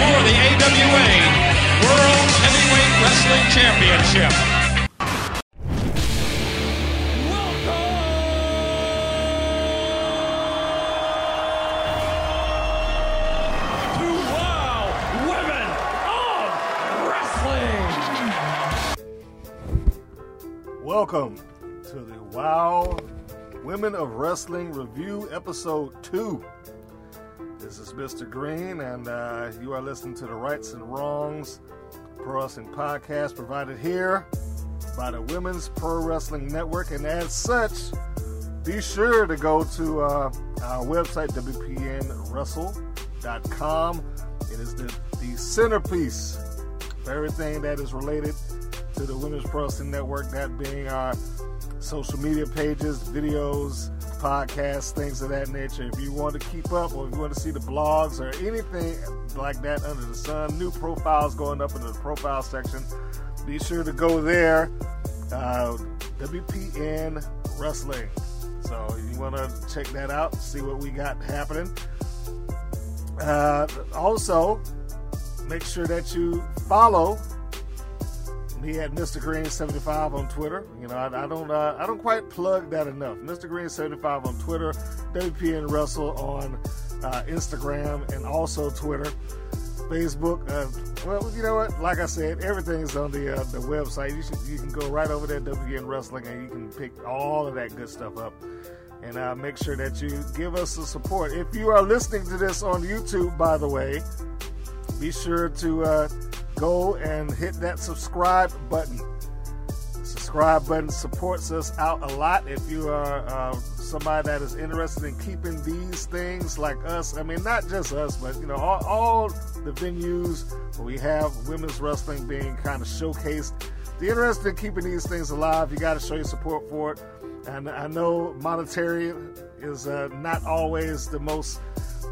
For the AWA World Heavyweight Wrestling Championship. Welcome to Wow Women of Wrestling. Welcome to the Wow Women of Wrestling Review Episode 2. This is Mr. Green, and uh, you are listening to the Rights and Wrongs Pro Wrestling Podcast provided here by the Women's Pro Wrestling Network. And as such, be sure to go to uh, our website, WPNWrestle.com. It is the, the centerpiece for everything that is related to the Women's Pro Wrestling Network, that being our social media pages, videos, podcasts, things of that nature. If you want to keep up or if you want to see the blogs or anything like that under the sun, new profiles going up in the profile section, be sure to go there. Uh, WPN Wrestling. So you want to check that out, see what we got happening. Uh, also, make sure that you follow me had Mr. Green 75 on Twitter. You know, I, I don't uh, I don't quite plug that enough. Mr. Green 75 on Twitter, WPN Wrestle on uh, Instagram and also Twitter, Facebook. Uh, well, you know what? Like I said, everything's on the uh, the website. You should you can go right over there, WPN Wrestling, and you can pick all of that good stuff up. And uh, make sure that you give us the support. If you are listening to this on YouTube, by the way, be sure to uh, go and hit that subscribe button. Subscribe button supports us out a lot. If you are uh, somebody that is interested in keeping these things like us, I mean, not just us, but you know, all, all the venues where we have women's wrestling being kind of showcased. If you're interested in keeping these things alive, you got to show your support for it. And I know monetary is uh, not always the most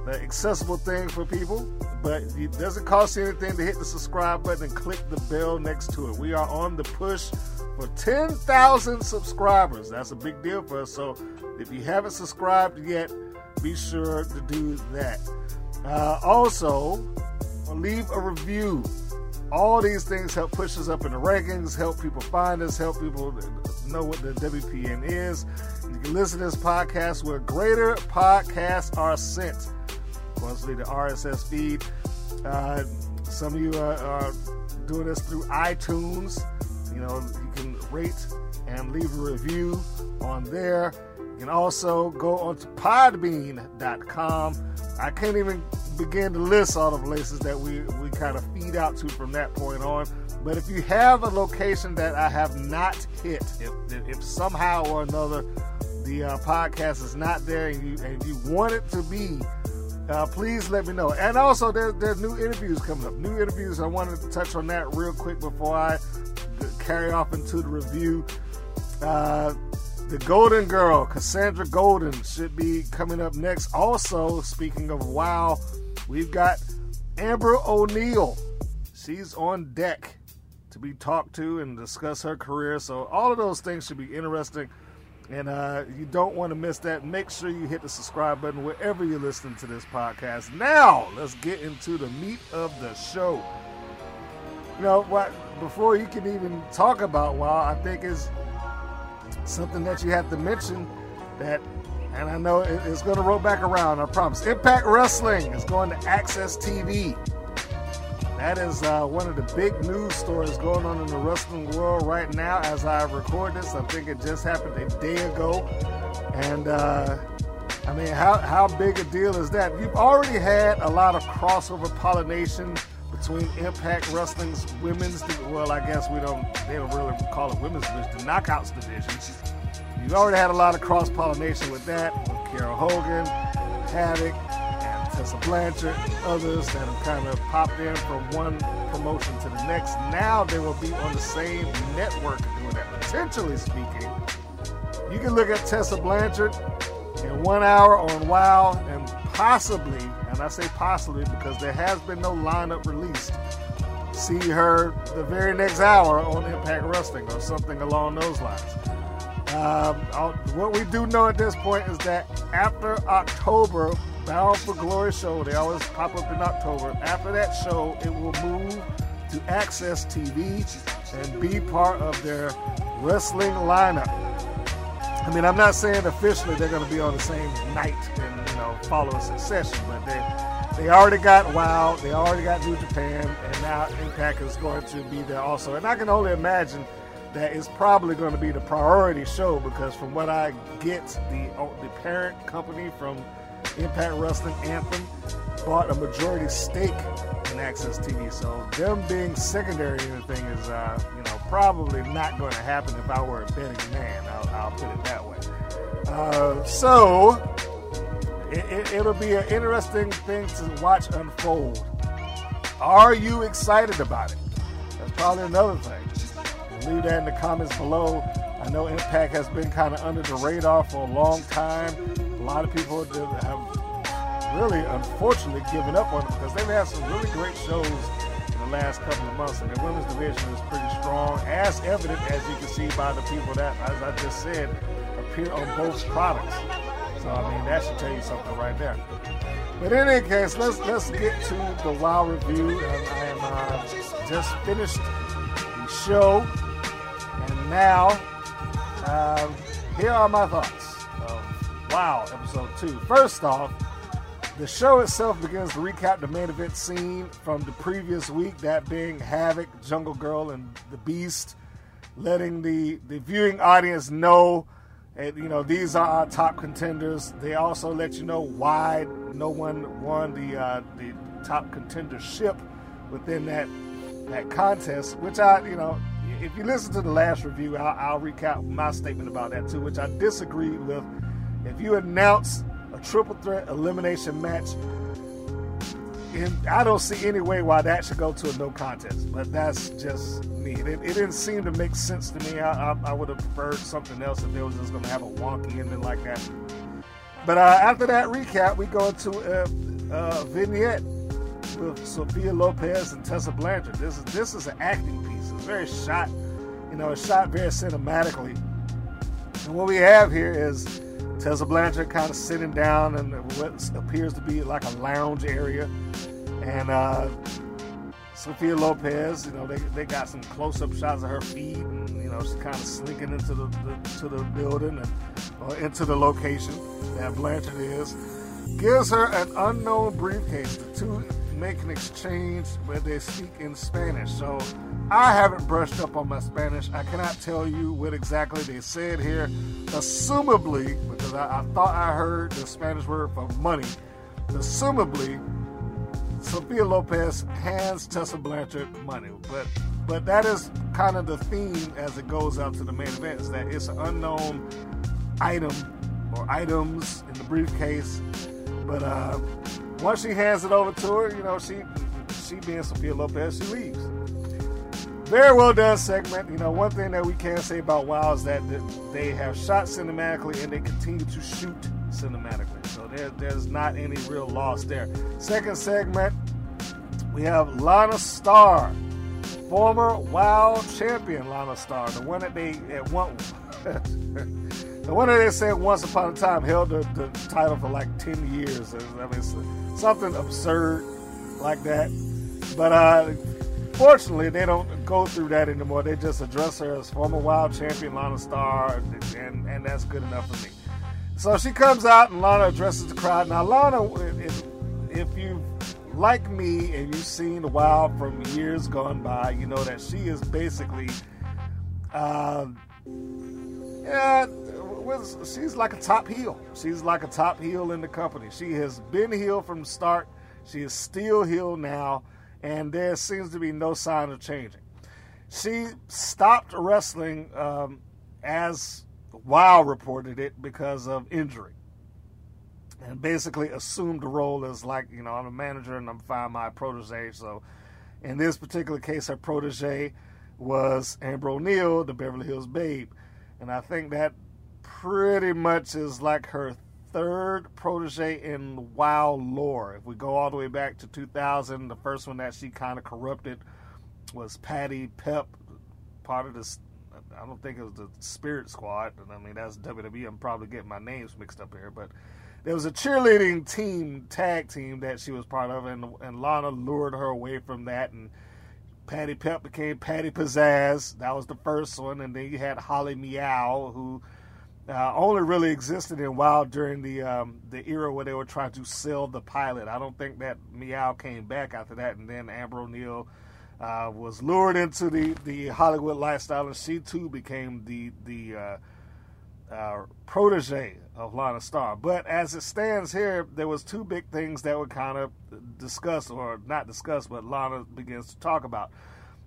uh, accessible thing for people, but it doesn't cost you anything to hit the subscribe button and click the bell next to it. We are on the push for 10,000 subscribers. That's a big deal for us. So if you haven't subscribed yet, be sure to do that. Uh, also, leave a review. All these things help push us up in the rankings, help people find us, help people know what the WPN is. You can listen to this podcast where greater podcasts are sent. Mostly the RSS feed. Uh, some of you are, are doing this through iTunes. You know, you can rate and leave a review on there. You can also go onto podbean.com. I can't even begin to list all the places that we, we kind of feed out to from that point on. But if you have a location that I have not hit, if, if somehow or another the uh, podcast is not there and you, and you want it to be, uh, please let me know. And also, there's, there's new interviews coming up. New interviews. I wanted to touch on that real quick before I carry off into the review. Uh, the Golden Girl, Cassandra Golden, should be coming up next. Also, speaking of WoW, we've got Amber O'Neal. She's on deck to be talked to and discuss her career. So, all of those things should be interesting. And uh, you don't want to miss that. Make sure you hit the subscribe button wherever you're listening to this podcast. Now, let's get into the meat of the show. You know what? Before you can even talk about WoW, I think is something that you have to mention that, and I know it- it's going to roll back around. I promise. Impact Wrestling is going to AXS TV. That is uh, one of the big news stories going on in the wrestling world right now as I record this. I think it just happened a day ago. And uh, I mean, how, how big a deal is that? You've already had a lot of crossover pollination between Impact Wrestling's women's, well, I guess we don't, they don't really call it women's division, the Knockouts division. You've already had a lot of cross pollination with that, with Kiera Hogan, Havok, and Tessa Blanchard, others that have kind of popped in from one promotion to the next. Now they will be on the same network doing that. Potentially speaking, you can look at Tessa Blanchard in one hour on WoW and possibly, and I say possibly because there has been no lineup released, see her the very next hour on Impact Wrestling or something along those lines. Um, what we do know at this point is that after October, Bound for Glory show, they always pop up in October. After that show, it will move to AXS TV and be part of their wrestling lineup. I mean, I'm not saying officially they're going to be on the same night and know follow a succession, but they they already got WoW, they already got New Japan, and now Impact is going to be there also. And I can only imagine that is probably going to be the priority show because from what I get, the the parent company from Impact Wrestling Anthem bought a majority stake in AXS TV. So them being secondary or anything is, uh, you know, probably not going to happen if I were a betting man. I'll, I'll put it that way. Uh, so it, will it, be an interesting thing to watch unfold. Are you excited about it? That's probably another thing. Leave that in the comments below. I know Impact has been kind of under the radar for a long time. A lot of people have really, unfortunately, given up on it because they've had some really great shows in the last couple of months, and the women's division is pretty strong, as evident as you can see by the people that, as I just said, appear on both products. So I mean, that should tell you something right there. But in any case, let's let's get to the WoW review. And I am uh, just finished the show and now, um, here are my thoughts of WoW episode two. First off, the show itself begins to recap the main event scene from the previous week, that being Havok, Jungle Girl, and the Beast, letting the, the viewing audience know and, you know, these are our top contenders. They also let you know why no one won the uh, the top contendership within that that contest, which I, you know, if you listen to the last review, I'll, I'll recap my statement about that too, which I disagreed with. If you announce a triple threat elimination match, and I don't see any way why that should go to a no contest. But that's just me. It, it didn't seem to make sense to me. I, I, I would have preferred something else if they was just going to have a wonky ending like that. But uh, after that recap, we go into a, a vignette with Sophia Lopez and Tessa Blanchard. This is this is an acting piece. It's very shot, you know, it's shot very cinematically. And what we have here is Tessa Blanchard kind of sitting down in what appears to be like a lounge area, and uh, Sophia Lopez, you know, they, they got some close-up shots of her feet, and you know, she's kind of slinking into the, the to the building and or into the location that Blanchard is. Gives her an unknown briefcase. The two make an exchange where they speak in Spanish. So I haven't brushed up on my Spanish. I cannot tell you what exactly they said here. Assumably, because I, I thought I heard the Spanish word for money, assumably, Sophia Lopez hands Tessa Blanchard money. But but that is kind of the theme as it goes out to the main event is that it's an unknown item or items in the briefcase. But uh, once she hands it over to her, you know, she she being Sophia Lopez, she leaves. Very well done segment. You know, one thing that we can say about WoW is that they have shot cinematically and they continue to shoot cinematically. So there, there's not any real loss there. Second segment, we have Lana Star, former WoW champion Lana Star, the one that they at one. the one that they said once upon a time held the, the title for like 10 years. I mean, something absurd like that. But uh, fortunately, they don't go through that anymore. They just address her as former WoW champion Lana Starr, and, and that's good enough for me. So she comes out, and Lana addresses the crowd. Now, Lana, if, if you like me and you've seen the Wild from years gone by, you know that she is basically, uh, yeah, she's like a top heel. She's like a top heel in the company. She has been heel from start. She is still heel now, and there seems to be no sign of changing. She stopped wrestling um, as Wow reported it because of injury. And basically assumed the role as like, you know, I'm a manager and I'm fine my protege. So in this particular case, her protege was Amber O'Neal, the Beverly Hills Babe. And I think that pretty much is like her third protege in WoW lore. If we go all the way back to 2000, the first one that she kind of corrupted was Patty Pep, part of this. I don't think it was the Spirit Squad. I mean, that's WWE. I'm probably getting my names mixed up here, but there was a cheerleading team, tag team that she was part of, and, and Lana lured her away from that, and Patty Pep became Patty Pizzazz. That was the first one, and then you had Holly Meow, who uh, only really existed in Wild during the um, the era where they were trying to sell the pilot. I don't think that Meow came back after that, and then Amber O'Neal uh, was lured into the, the Hollywood lifestyle, and she too became the the uh, uh, protege of Lana Star. But as it stands here, there was two big things that were kind of discussed, or not discussed, but Lana begins to talk about.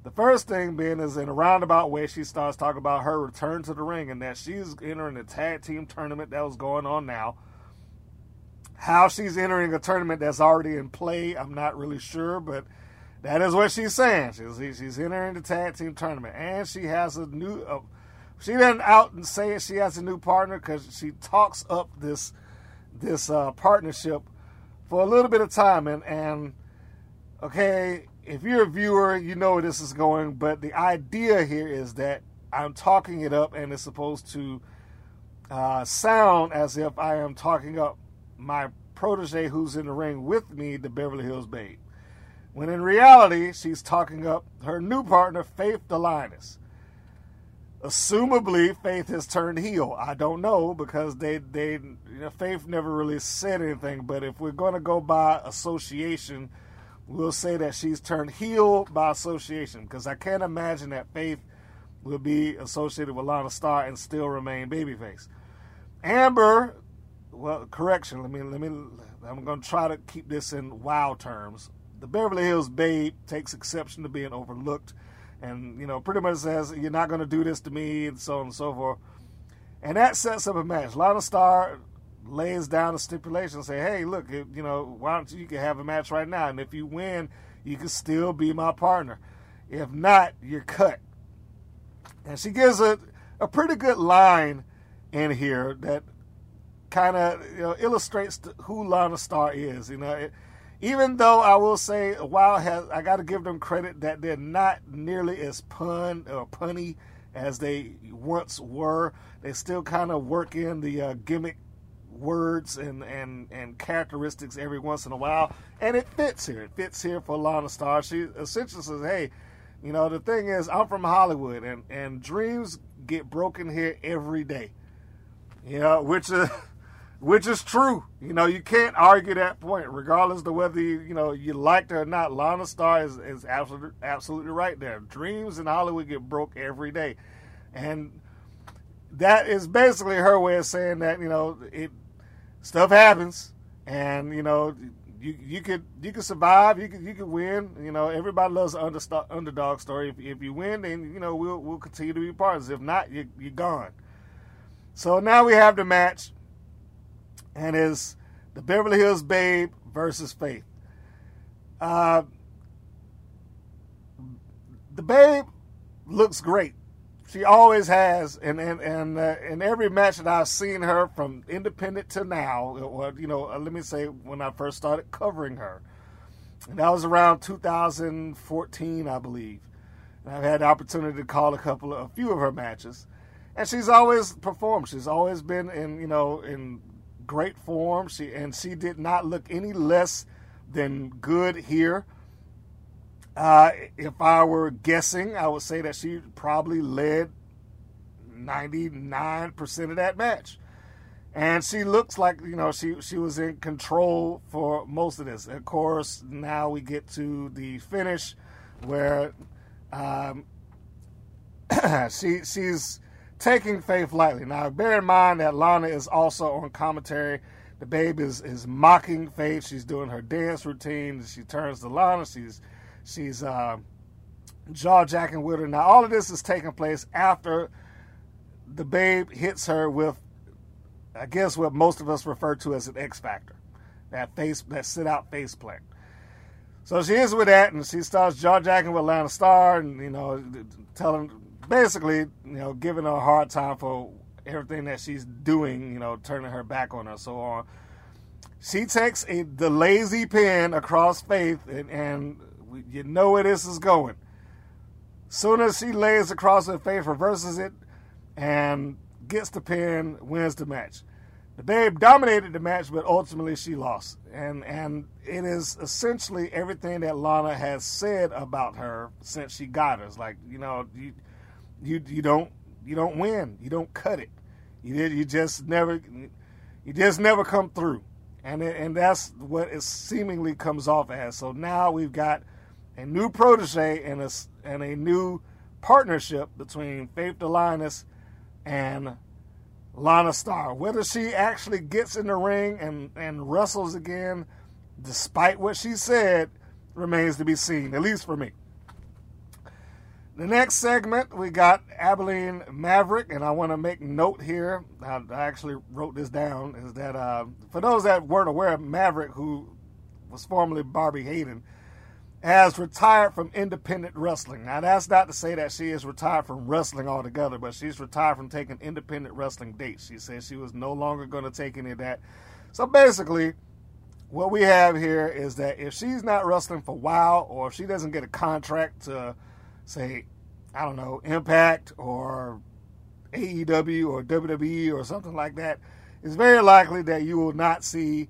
The first thing being is in a roundabout way, she starts talking about her return to the ring and that she's entering a tag team tournament that was going on now. How she's entering a tournament that's already in play, I'm not really sure, but that is what she's saying. She's she's entering the tag team tournament, and she has a new. Uh, she didn't out and say she has a new partner because she talks up this this uh, partnership for a little bit of time, and and okay, if you're a viewer, you know where this is going. But the idea here is that I'm talking it up, and it's supposed to uh, sound as if I am talking up my protege who's in the ring with me, the Beverly Hills Babe when in reality, she's talking up her new partner, Faith the Lioness. Assumably, Faith has turned heel. I don't know because they, they, you know, Faith never really said anything. But if we're going to go by association, we'll say that she's turned heel by association because I can't imagine that Faith will be associated with Lana Star and still remain babyface. Amber, well, correction. Let me, let me. I'm going to try to keep this in WoW terms the Beverly Hills Babe takes exception to being overlooked, and you know pretty much says you're not going to do this to me, and so on and so forth. And that sets up a match. Lana Star lays down a stipulation, say, "Hey, look, you know, why don't you, you can have a match right now, and if you win, you can still be my partner. If not, you're cut." And she gives a a pretty good line in here that kind of you know, illustrates who Lana Star is. You know. It, even though I will say WoW has, I got to give them credit that they're not nearly as pun or punny as they once were. They still kind of work in the uh, gimmick words and, and, and characteristics every once in a while, and it fits here. It fits here for Lana Star. She essentially says, "Hey, you know, the thing is, I'm from Hollywood, and and dreams get broken here every day. You know, which is." which is true. You know, you can't argue that point, regardless of whether you, you know you liked it or not. Lana Star is, is absolutely absolutely right there. Dreams in Hollywood get broke every day, and that is basically her way of saying that you know it stuff happens, and you know you you could you could survive, you could you could win. You know, everybody loves an underdog story. If, if you win, then you know we'll we'll continue to be partners. If not, you, you're gone. So now we have the match and is the Beverly Hills Babe versus Faith. Uh, the Babe looks great. She always has, and and and uh, in every match that I've seen her from independent to now, or you know, uh, let me say when I first started covering her, and that was around 2014, I believe. And I've had the opportunity to call a couple of a few of her matches, and she's always performed. She's always been in you know in great form. She and she did not look any less than good here. Uh, if I were guessing, I would say that she probably led 99% of that match. And she looks like, you know, she, she was in control for most of this. Of course, now we get to the finish where um, she she's taking faith lightly. Now, bear in mind that Lana is also on commentary. The babe is, is mocking Faith. She's doing her dance routine. She turns to Lana. She's She's uh, jaw jacking with her. Now, all of this is taking place after the babe hits her with, I guess, what most of us refer to as an X Factor, that face, that sit out face plant. So she is with that, and she starts jaw jacking with Lana Star, and you know, telling, basically, you know, giving her a hard time for everything that she's doing, you know, turning her back on her, so on. She takes a, the lazy pen across Faith, and, and you know where this is going. Soon as she lays across her Faith, reverses it, and gets the pin, wins the match. The Babe dominated the match, but ultimately she lost. And and it is essentially everything that Lana has said about her since she got her. Like you know you you you don't you don't win, you don't cut it. You did you just never you just never come through, and it, and that's what it seemingly comes off as. So now we've got a new protege and a and a new partnership between Faith the Lioness and Lana Star. Whether she actually gets in the ring and, and wrestles again, despite what she said, remains to be seen, at least for me. The next segment, we got Abilene Maverick, and I want to make note here. I, I actually wrote this down. Is that uh, for those that weren't aware, Maverick, who was formerly Barbi Hayden, has retired from independent wrestling. Now, that's not to say that she is retired from wrestling altogether, but she's retired from taking independent wrestling dates. She said she was no longer going to take any of that. So basically, what we have here is that if she's not wrestling for a while, or if she doesn't get a contract to, say, I don't know, Impact or AEW or WWE or something like that, it's very likely that you will not see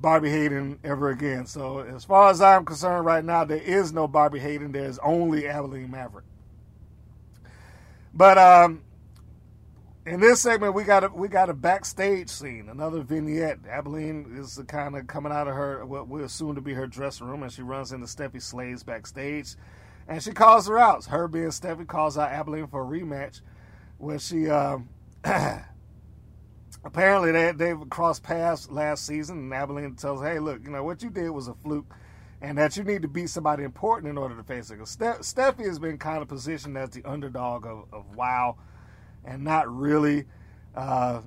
Barbi Hayden ever again. So as far as I'm concerned right now, there is no Barbi Hayden. There's only Abilene Maverick. But um, in this segment, we got a we got a backstage scene, another vignette. Abilene is kind of coming out of her what we assume to be her dressing room, and she runs into Stephy Slays backstage, and she calls her out. Her being Stephy calls out Abilene for a rematch, where she. Um, apparently they they've crossed paths last season, and Abilene tells, "Hey, look, you know what you did was a fluke, and that you need to beat somebody important in order to face it." Ste- Stephy has been kind of positioned as the underdog of, of WoW, and not really uh,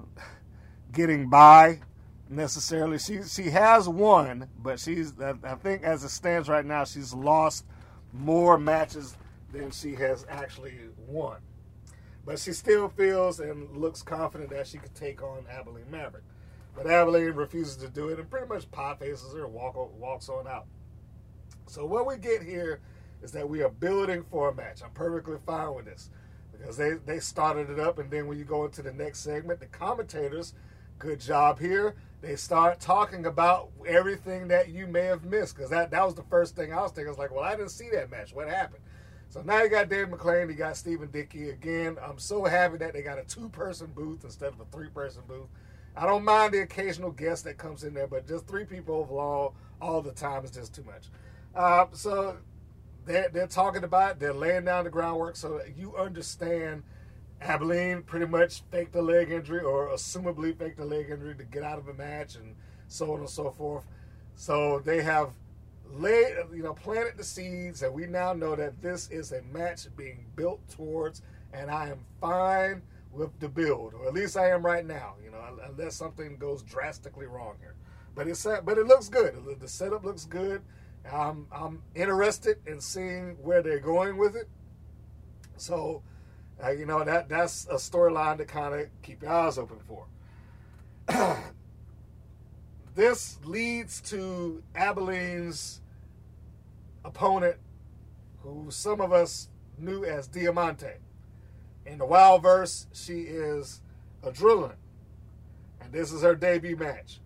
getting by necessarily. She she has won, but she's I think as it stands right now, she's lost more matches than she has actually won. But she still feels and looks confident that she could take on Abilene Maverick. But Abilene refuses to do it and pretty much pie faces her and walk, walks on out. So what we get here is that we are building for a match. I'm perfectly fine with this because they, they started it up, and then when you go into the next segment, the commentators, good job here. They start talking about everything that you may have missed because that, that was the first thing I was thinking. I was like, well, I didn't see that match. What happened? So now you got Dave McLane, you got Stephen Dickey. Again, I'm so happy that they got a two person booth instead of a three person booth. I don't mind the occasional guest that comes in there, but just three people overall all the time is just too much. Uh, so they're, they're talking about it, they're laying down the groundwork so you understand Abilene pretty much faked a leg injury or assumably faked a leg injury to get out of a match and so on and so forth. So they have laid, you know, planted the seeds, and we now know that this is a match being built towards, and I am fine with the build, or at least I am right now. You know, unless something goes drastically wrong here, but it's uh, but it looks good. The setup looks good. I'm I'm interested in seeing where they're going with it. So, uh, you know that that's a storyline to kind of keep your eyes open for. this leads to Abilene's opponent, who some of us knew as Diamante. In the Wild Verse, she is a Adrenaline, and this is her debut match.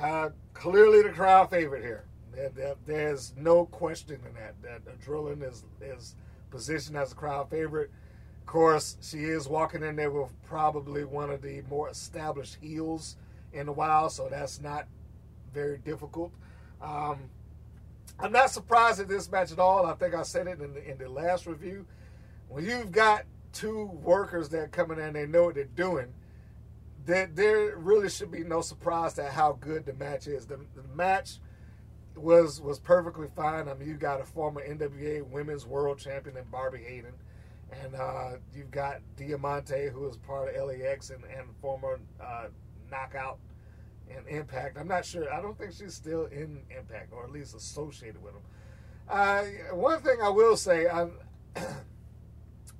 Uh, clearly, the crowd favorite here. There, there, there's no question in that. That Adrenaline is is positioned as a crowd favorite. Course, she is walking in there with probably one of the more established heels in a while, so that's not very difficult. Um, I'm not surprised at this match at all. I think I said it in the, in the last review. When you've got two workers that coming in, they know what they're doing. There, there really should be no surprise at how good the match is. The, the match was was perfectly fine. I mean, you got a former NWA Women's World Champion in Barbi Hayden, and uh, you've got Diamante, who is part of LAX and, and former uh, Knockout and Impact. I'm not sure. I don't think she's still in Impact, or at least associated with them. Uh, one thing I will say, I,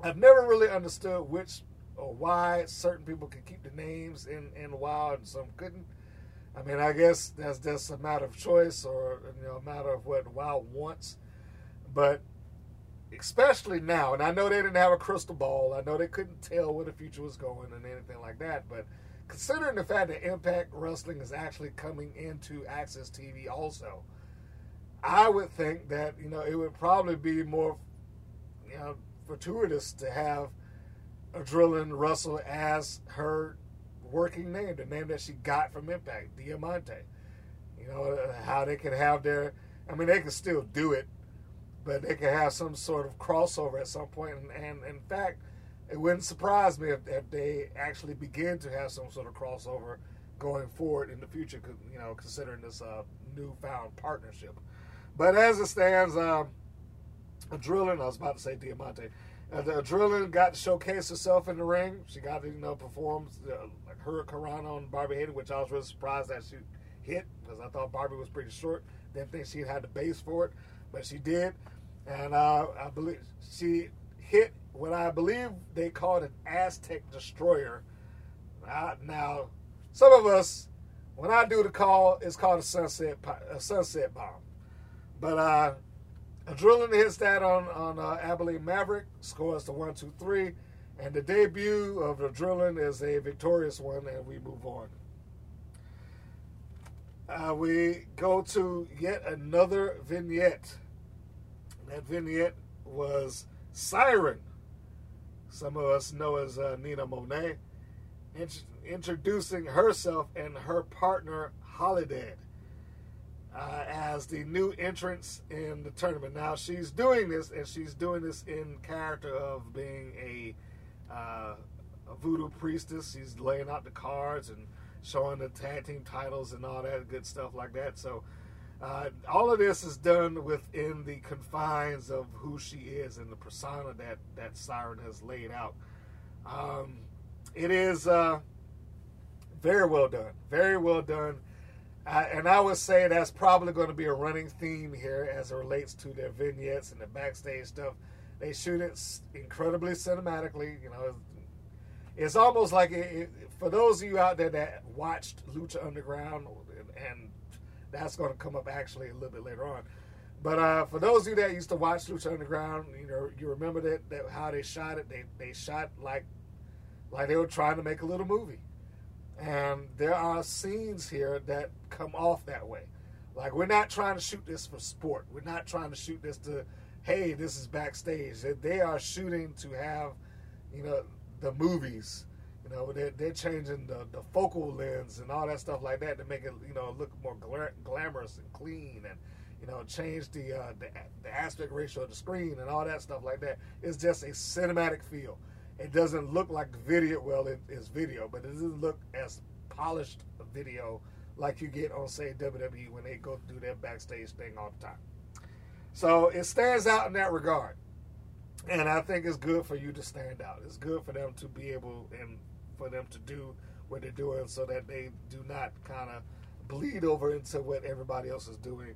I've never really understood which or why certain people could keep the names in in WoW and some couldn't. I mean, I guess that's just a matter of choice or you know a matter of what WoW wants. But especially now, and I know they didn't have a crystal ball. I know they couldn't tell where the future was going and anything like that. But considering the fact that Impact Wrestling is actually coming into AXS TV also, I would think that you know it would probably be more you know fortuitous to have Adrenaline Russell as her working name, the name that she got from Impact, Diamante. You know uh, how they could have their. I mean, they could still do it, but they could have some sort of crossover at some point. And, and in fact, it wouldn't surprise me if, if they actually begin to have some sort of crossover going forward in the future. You know, considering this uh, newfound partnership. But as it stands, um, Adrenaline, I was about to say Diamante. Uh, Adrenaline got to showcase herself in the ring. She got to, you know, perform uh, like her Karana on Barbi Hayden, which I was really surprised that she hit because I thought Barbi was pretty short. Didn't think she had the base for it, but she did. And uh, I believe she hit what I believe they called an Aztec Destroyer. Uh, now, some of us, when I do the call, it's called a sunset a sunset bomb. But uh, Adrenaline hits that on on uh, Abilene Maverick, scores the one, two, three, and the debut of the Adrenaline is a victorious one, and we move on. Uh, we go to yet another vignette. That vignette was Siren. Some of us know as uh, Nina Monet, int- introducing herself and her partner Holidead uh, as the new entrants in the tournament. Now she's doing this, and she's doing this in character of being a, uh, a voodoo priestess. She's laying out the cards and showing the tag team titles and all that good stuff like that. So. Uh, all of this is done within the confines of who she is and the persona that that Siren has laid out. Um, it is uh, very well done, very well done. Uh, and I would say that's probably going to be a running theme here as it relates to their vignettes and the backstage stuff. They shoot it incredibly cinematically. You know, it's almost like it, it, for those of you out there that watched Lucha Underground, and that's going to come up actually a little bit later on. But uh, for those of you that used to watch Lucha Underground, you know, you remember that, that how they shot it. They they shot like like they were trying to make a little movie. And there are scenes here that come off that way. Like we're not trying to shoot this for sport. We're not trying to shoot this to, hey, this is backstage. They are shooting to have, you know, the movies. You know, they're, they're changing the, the focal lens and all that stuff like that to make it, you know, look more gla- glamorous and clean and, you know, change the, uh, the the aspect ratio of the screen and all that stuff like that. It's just a cinematic feel it doesn't look like video. Well, it is video, but it doesn't look as polished video like you get on, say, WWE when they go do their backstage thing all the time. So it stands out in that regard. And I think it's good for you to stand out. It's good for them to be able and for them to do what they're doing so that they do not kind of bleed over into what everybody else is doing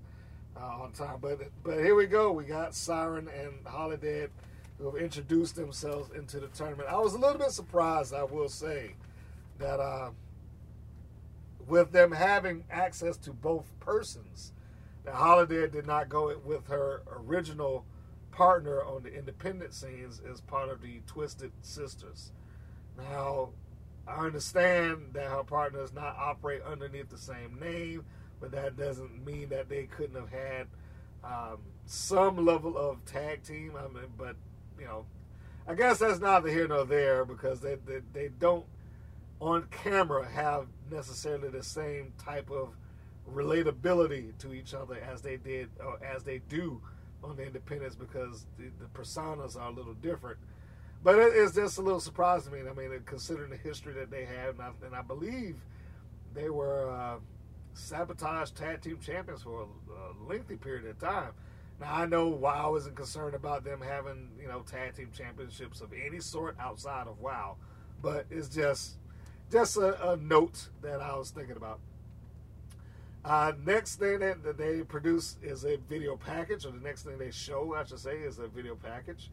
uh, on time. But but here we go. We got Siren and Holidead who have introduced themselves into the tournament. I was a little bit surprised, I will say, that uh, with them having access to both persons, that Holidead did not go with her original partner on the independent scenes as part of the Twisted Sisters. Now, I understand that her partner does not operate underneath the same name, but that doesn't mean that they couldn't have had um, some level of tag team. I mean, but you know, I guess that's neither here nor there because they, they, they don't on camera have necessarily the same type of relatability to each other as they did or as they do on the independents because the, the personas are a little different. But it, it's just a little surprising to me. I mean, considering the history that they have, and I, and I believe they were uh, sabotage tag team champions for a, lengthy period of time. Now I know WoW isn't concerned about them having you know tag team championships of any sort outside of WoW, but it's just just a, a note that I was thinking about. Uh, next thing that, that they produce is a video package, or the next thing they show, I should say, is a video package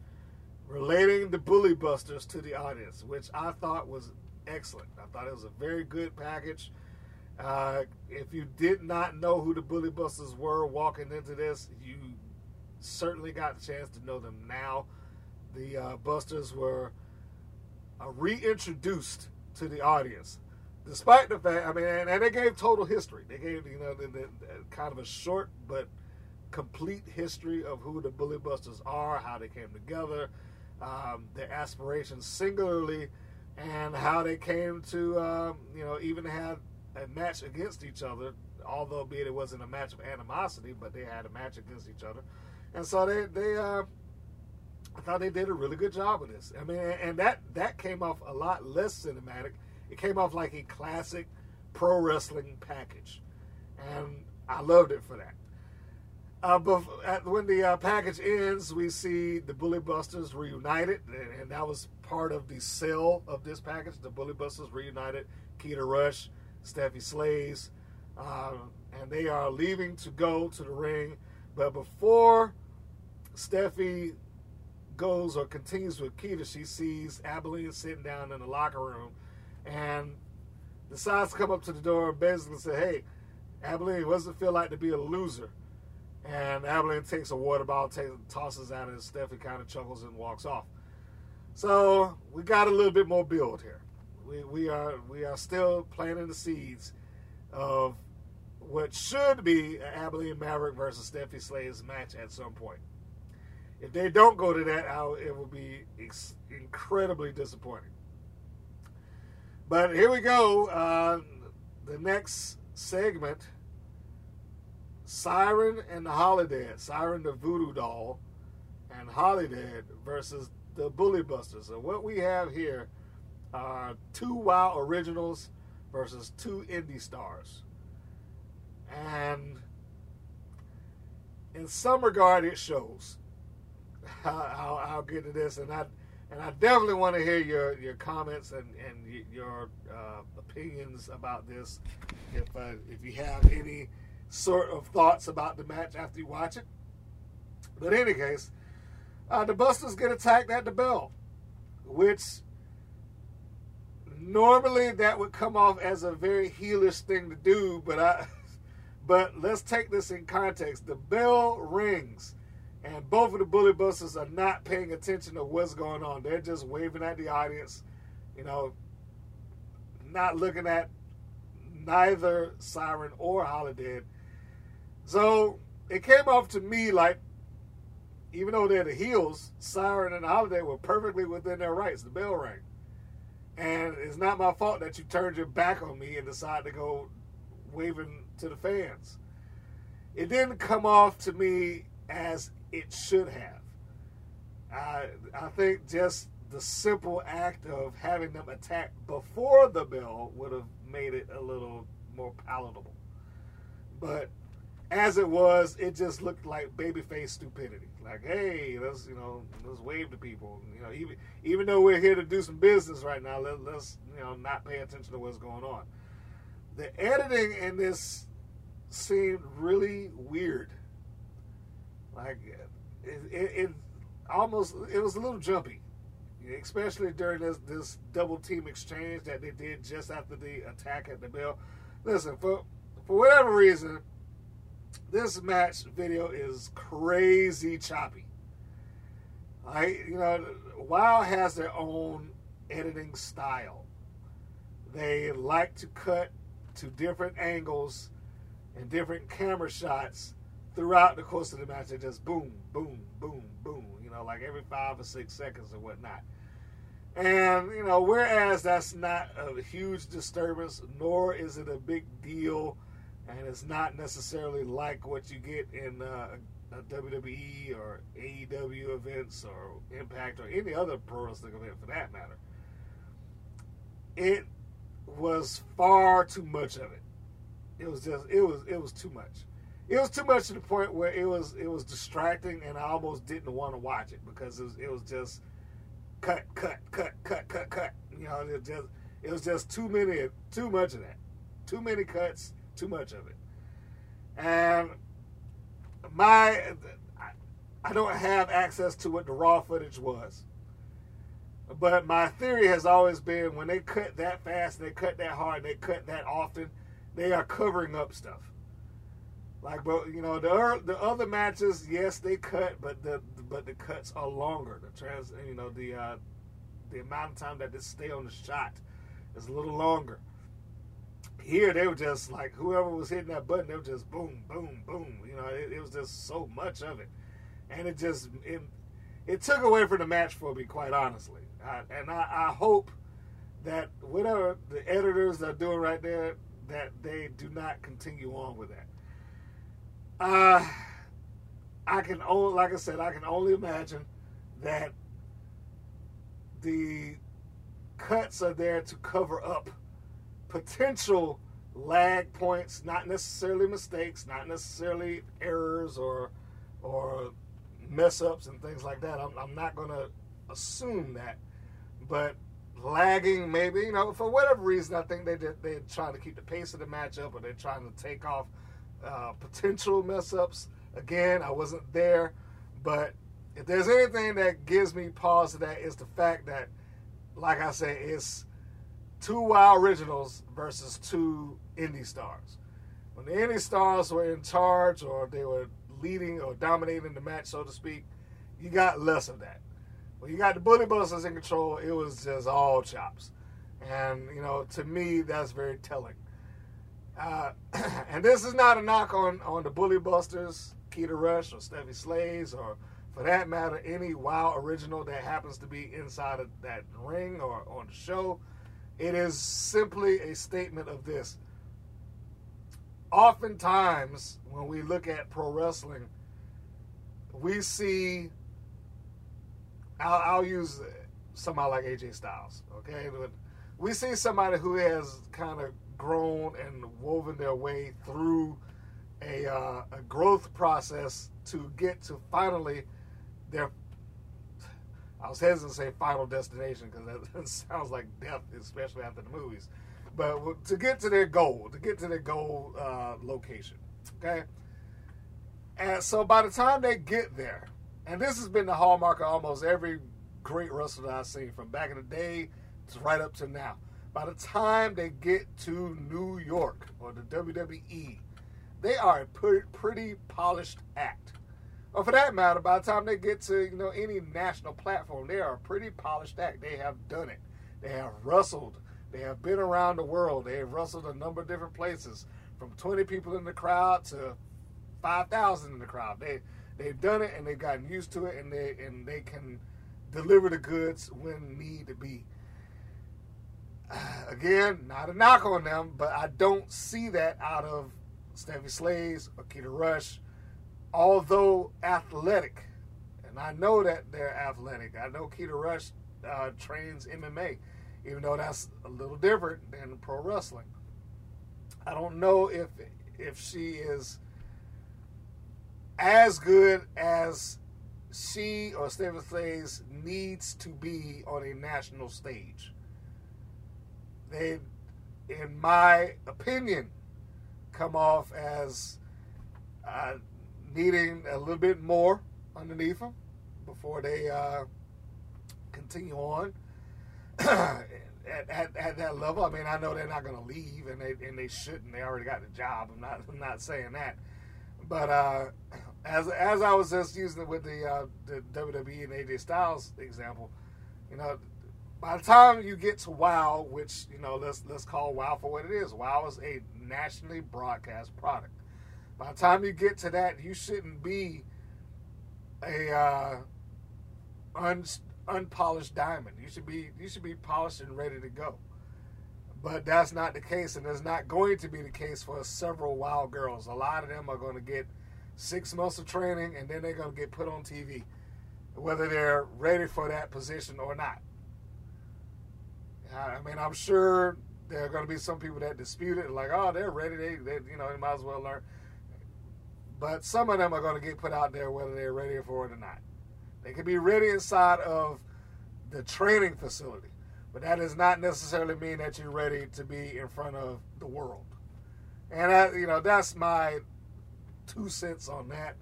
relating the Bully Busters to the audience, which I thought was excellent. I thought it was a very good package. Uh, if you did not know who the Bully Busters were walking into this, you certainly got the chance to know them now. The uh, Busters were uh, reintroduced to the audience, despite the fact, I mean, and, and they gave total history. They gave, you know, the, the, kind of a short but complete history of who the Bully Busters are, how they came together, um, their aspirations singularly, and how they came to, um, you know, even have a match against each other. Although, be it wasn't a match of animosity, but they had a match against each other, and so they they. Uh, I thought they did a really good job with this. I mean, and that that came off a lot less cinematic. It came off like a classic pro wrestling package, and I loved it for that. Uh, but at, when the uh, package ends, we see the Bully Busters reunited, and, and, that was part of the sale of this package. The Bully Busters reunited, Keta Rush, Stephy Slays, uh, and they are leaving to go to the ring. But before Stephy goes or continues with Keta, she sees Abilene sitting down in the locker room and decides to come up to the door and basically say, Hey, Abilene, what does it feel like to be a loser? And Abilene takes a water bottle, tosses it, and Stephy kind of chuckles and walks off. So we got a little bit more build here. We, we are we are still planting the seeds of what should be Abilene Maverick versus Stephy Slays match at some point. If they don't go to that, I'll, it will be ex- incredibly disappointing. But here we go. Uh, the next segment Siren and the Holidead. Siren, the voodoo doll, and Holidead versus the Bully Busters. So, what we have here are two WoW originals versus two indie stars. And in some regard, it shows. I'll, I'll, get to this, and I and I definitely want to hear your, your comments and and your uh, opinions about this. If uh, if you have any sort of thoughts about the match after you watch it, but in any case, uh, the Busters get attacked at the bell, which normally that would come off as a very heelish thing to do, but I. But let's take this in context. The bell rings and both of the bully busters are not paying attention to what's going on. They're just waving at the audience, you know, not looking at neither Siren or Holidead. So it came off to me like, even though they're the heels, Siren and Holidead were perfectly within their rights. The bell rang. And it's not my fault that you turned your back on me and decided to go waving to the fans. It didn't come off to me as it should have. I, I think just the simple act of having them attack before the bell would have made it a little more palatable. But as it was, it just looked like babyface stupidity. Like, hey, let's you know, let's wave to people. You know, even even though we're here to do some business right now, let, let's you know not pay attention to what's going on. The editing in this seemed really weird. Like it, it, it, almost it was a little jumpy, especially during this this double team exchange that they did just after the attack at the bell. Listen, for for whatever reason, this match video is crazy choppy. I you know, WoW has their own editing style. They like to cut to different angles and different camera shots throughout the course of the match, they just boom, boom, boom, boom, you know, like every five or six seconds or whatnot. And, you know, whereas that's not a huge disturbance, nor is it a big deal, and it's not necessarily like what you get in uh, WWE or AEW events or Impact or any other pro wrestling event for that matter. It was far too much of it. it was just it was it was too much. It was too much to the point where it was it was distracting, and I almost didn't want to watch it because it was, it was just cut, cut, cut, cut, cut, cut. You know, it just it was just too many, too much of that, too many cuts, too much of it, and my I don't have access to what the raw footage was. But my theory has always been when they cut that fast, they cut that hard, they cut that often, they are covering up stuff. Like, but you know, the the other matches, yes, they cut, but the but the cuts are longer. The trans, you know, the uh, the amount of time that they stay on the shot is a little longer. Here, they were just like whoever was hitting that button, they were just boom, boom, boom. You know, it, it was just so much of it, and it just it, it took away from the match for me, quite honestly. I, and I, I hope that whatever the editors are doing right there, that they do not continue on with that. Uh, I can only, like I said, I can only imagine that the cuts are there to cover up potential lag points, not necessarily mistakes, not necessarily errors or or mess ups and things like that. I'm, I'm not going to assume that, but lagging maybe you know for whatever reason I think they did, they're trying to keep the pace of the matchup or they're trying to take off uh, potential mess ups. Again, I wasn't there, but if there's anything that gives me pause to that, is the fact that, like I said, it's two WoW originals versus two indie stars. When the indie stars were in charge or they were leading or dominating the match, so to speak, you got less of that. When you got the Bully Busters in control, it was just all chops. And, you know, to me, that's very telling. Uh, and this is not a knock on, on the Bully Busters, Keta Rush, or Stephy Slays, or for that matter, any WoW original that happens to be inside of that ring or on the show. It is simply a statement of this. Oftentimes, when we look at pro wrestling, we see. I'll, I'll use somebody like AJ Styles, okay? But we see somebody who has kind of grown and woven their way through a, uh, a growth process to get to finally their I was hesitant to say final destination because that sounds like death, especially after the movies. But to get to their goal, to get to their goal uh, location, okay. And so by the time they get there, and this has been the hallmark of almost every great wrestler that I've seen from back in the day to right up to now. By the time they get to New York or the WWE, they are a pretty, pretty polished act. Or for that matter, by the time they get to you know any national platform, they are a pretty polished act. They have done it. They have wrestled. They have been around the world. They have wrestled a number of different places, from 20 people in the crowd to 5,000 in the crowd. They they've done it and they've gotten used to it, and they and they can deliver the goods when need to be. Again, not a knock on them, but I don't see that out of Stephy Slays or Keta Rush, although athletic. And I know that they're athletic. I know Keta Rush uh, trains MMA, even though that's a little different than pro wrestling. I don't know if if she is as good as she or Stephen Slays needs to be on a national stage. They, in my opinion, come off as uh, needing a little bit more underneath them before they uh, continue on at, at, at, that level. I mean, I know they're not going to leave, and they and they shouldn't. They already got the job. I'm not I'm not saying that, but uh, as as I was just using it with the uh, the WWE and AJ Styles example, you know, by the time you get to WoW, which you know, let's let's call WoW for what it is. WoW is a nationally broadcast product. By the time you get to that, you shouldn't be a uh, un, unpolished diamond. You should be you should be polished and ready to go. But that's not the case, and it's not going to be the case for several wild girls. A lot of them are going to get six months of training, and then they're going to get put on TV, whether they're ready for that position or not. I mean, I'm sure there are going to be some people that dispute it, like, oh, they're ready. They, they, you know, they might as well learn. But some of them are going to get put out there whether they're ready for it or not. They can be ready inside of the training facility, but that does not necessarily mean that you're ready to be in front of the world. And I, you know, that's my two cents on that.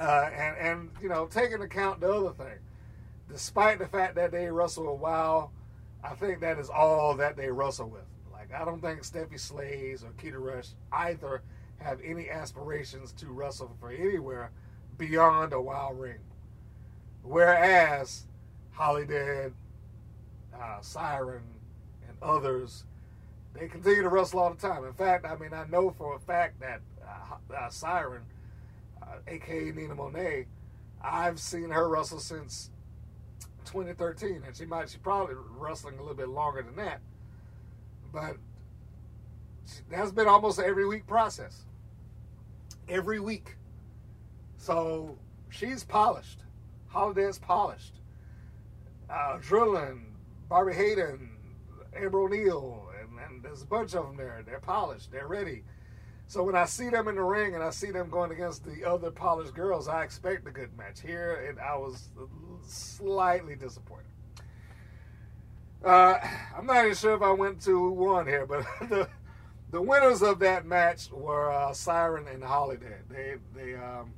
Uh, and and you know, taking into account the other thing, despite the fact that they wrestle a while, I think that is all that they wrestle with. Like I don't think Stephy Slays or Keta Rush either have any aspirations to wrestle for anywhere beyond a wild ring. Whereas Holidead, uh, Siren, and others, they continue to wrestle all the time. In fact, I mean, I know for a fact that uh, uh, Siren, uh, aka Nina Monet, I've seen her wrestle since 2013, and she might she probably wrestling a little bit longer than that, but that's been almost every week process. Every week, so she's polished. Holidead's polished. Uh, Drillin, Barbi Hayden, Amber O'Neal, and, and there's a bunch of them there. They're polished. They're ready. So when I see them in the ring and I see them going against the other polished girls, I expect a good match. Here, and I was slightly disappointed. Uh, I'm not even sure if I went to one here, but the the winners of that match were uh, Siren and Holidead. They they um,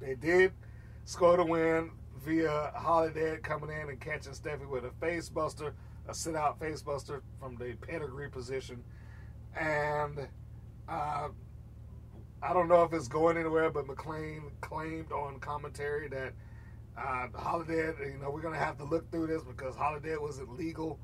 they did score the win via Holidead coming in and catching Stephy with a face buster, a sit out face buster from the pedigree position, and uh, I don't know if it's going anywhere, but McLean claimed on commentary that uh, Holidead, you know, we're gonna have to look through this because Holidead wasn't legal,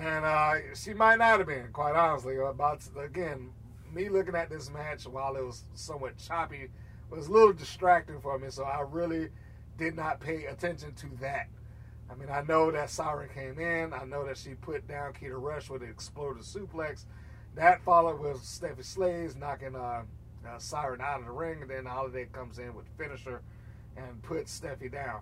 and uh, she might not have been, quite honestly. About again, me looking at this match while it was somewhat choppy was a little distracting for me, so I really did not pay attention to that. I mean, I know that Siren came in. I know that she put down Keta Rush with an exploded suplex. That followed with Stephy Slays knocking uh, uh, Siren out of the ring, and then Holidead comes in with finisher and puts Stephy down.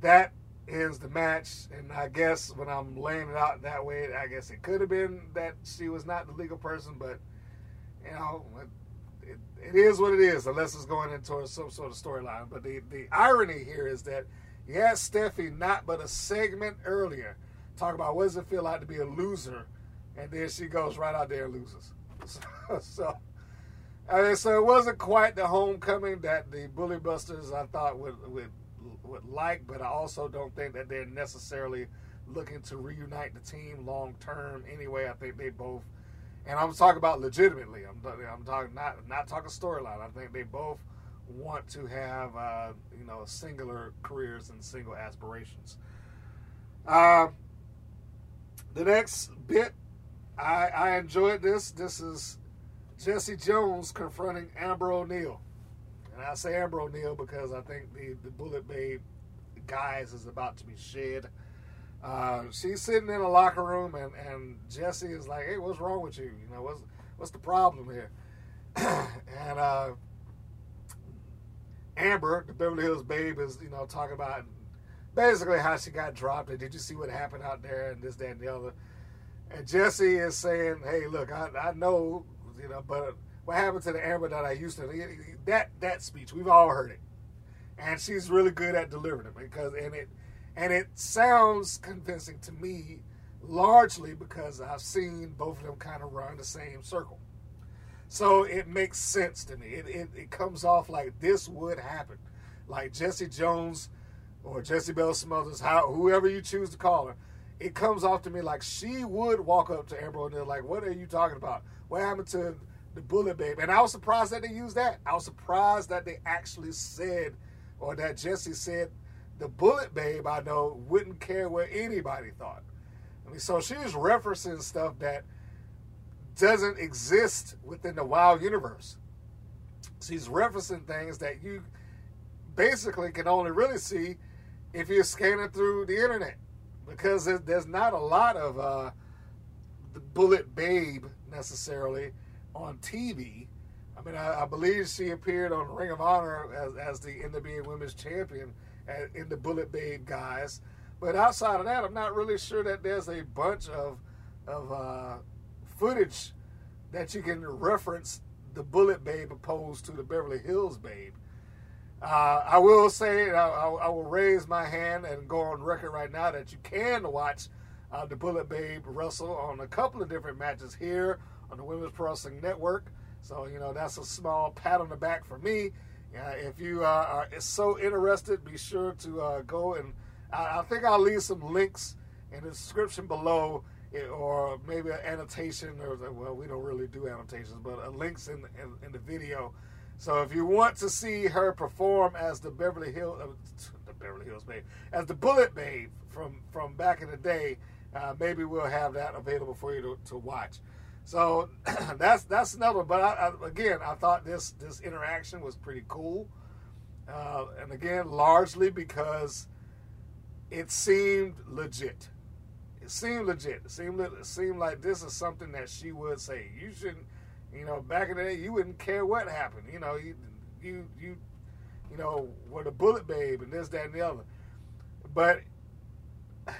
That ends the match, and I guess when I'm laying it out that way, I guess it could have been that she was not the legal person, but you know, it, it is what it is, unless it's going into some sort of storyline. But the, the irony here is that had Stephy not but a segment earlier talk about what does it feel like to be a loser, and then she goes right out there and loses. So, so, I mean, so it wasn't quite the homecoming that the Bully Busters I thought would would would like, but I also don't think that they're necessarily looking to reunite the team long term. Anyway, I think they both and I'm talking about legitimately. I'm, I'm talking not not talking storyline. I think they both want to have uh, you know singular careers and single aspirations. Uh, the next bit, I, I enjoyed this. This is Jesse Jones confronting Amber O'Neal, and I say Amber O'Neal because I think the the Bullet Bay guys is about to be shed. Uh, she's sitting in a locker room, and, and Jesse is like, "Hey, what's wrong with you? You know, what's what's the problem here?" and uh, Amber, the Beverly Hills Babe, is you know talking about basically how she got dropped, and did you see what happened out there, and this, that, and the other. And Jesse is saying, "Hey, look, I, I know, you know, but what happened to the Amber that I used to that that speech? We've all heard it, and she's really good at delivering it because and it." And it sounds convincing to me largely because I've seen both of them kind of run the same circle. So it makes sense to me. It, it, it comes off like this would happen. Like Jesse Jones or Jessie Belle Smothers, how, whoever you choose to call her, it comes off to me like she would walk up to Amber O'Neal like, what are you talking about? What happened to the Bullet Babe? And I was surprised that they used that. I was surprised that they actually said, or that Jesse said the Bullet Babe, I know, wouldn't care what anybody thought. I mean, so she was referencing stuff that doesn't exist within the wild universe. She's referencing things that you basically can only really see if you're scanning through the internet because there's not a lot of uh, the Bullet Babe necessarily on TV. I mean, I, I, believe she appeared on Ring of Honor as, as the NWA Women's Champion in the Bullet Babe guise. But outside of that, I'm not really sure that there's a bunch of of uh, footage that you can reference the Bullet Babe opposed to the Beverly Hills Babe. Uh, I will say, I, I, I, will raise my hand and go on record right now that you can watch uh, the Bullet Babe wrestle on a couple of different matches here on the Women's Pro Wrestling Network. So, you know, that's a small pat on the back for me. Uh, if you are so interested, be sure to uh, go and I, I, think I'll leave some links in the description below eh, or maybe an annotation or well we don't really do annotations but uh, links in, in, in the video so if you want to see her perform as the Beverly Hills, uh, the Beverly Hills Babe, as the Bullet Babe from from back in the day, uh, maybe we'll have that available for you to, to watch. So that's that's another. But I, I, again, I thought this this interaction was pretty cool, uh, and again, largely because it seemed legit. It seemed legit. It seemed it seemed like this is something that she would say. You shouldn't you know, back in the day, you wouldn't care what happened. You know, you you you you know were the bullet babe and this, that, and the other. But